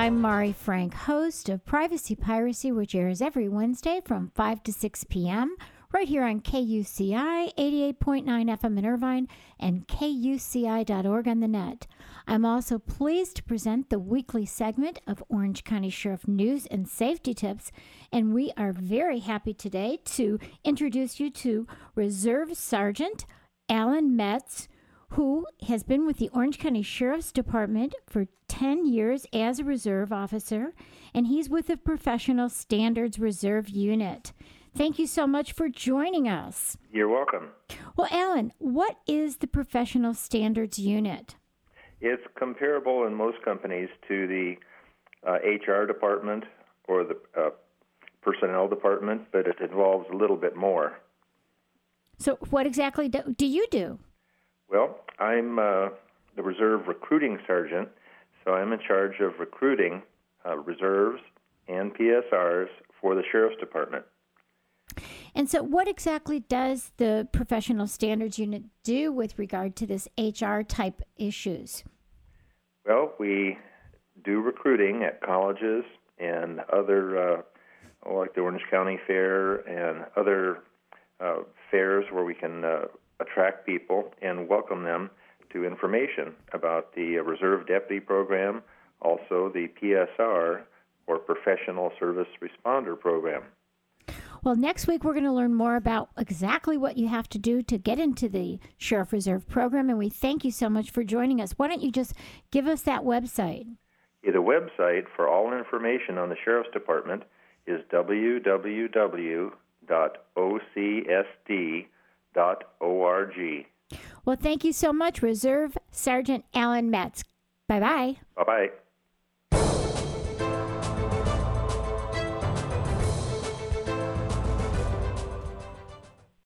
I'm Mari Frank, host of Privacy Piracy, which airs every Wednesday from 5 to 6 p.m. right here on KUCI 88.9 FM in Irvine and KUCI.org on the net. I'm also pleased to present the weekly segment of Orange County Sheriff News and Safety Tips, and we are very happy today to introduce you to Reserve Sergeant Allan Metz who has been with the Orange County Sheriff's Department for 10 years as a reserve officer, and he's with the Professional Standards Reserve Unit. Thank you so much for joining us. You're welcome. Well, Allan, what is the Professional Standards Unit? It's comparable in most companies to the uh, HR department or the uh, personnel department, but it involves a little bit more. So, what exactly do, do you do? Well, I'm uh, the reserve recruiting sergeant, so I'm in charge of recruiting uh, reserves and PSRs for the sheriff's department. And so, what exactly does the professional standards unit do with regard to this HR type issues? Well, we do recruiting at colleges and other, uh, like the Orange County Fair and other uh, fairs where we can uh, attract people and welcome them to information about the uh, Reserve Deputy Program, also the PSR or Professional Service Responder Program. Well, next week we're going to learn more about exactly what you have to do to get into the Sheriff Reserve program, and we thank you so much for joining us. Why don't you just give us that website? The website for all information on the Sheriff's Department is www.ocsd.org. Well, thank you so much, Reserve Sergeant Allan Metz. Bye bye. Bye bye.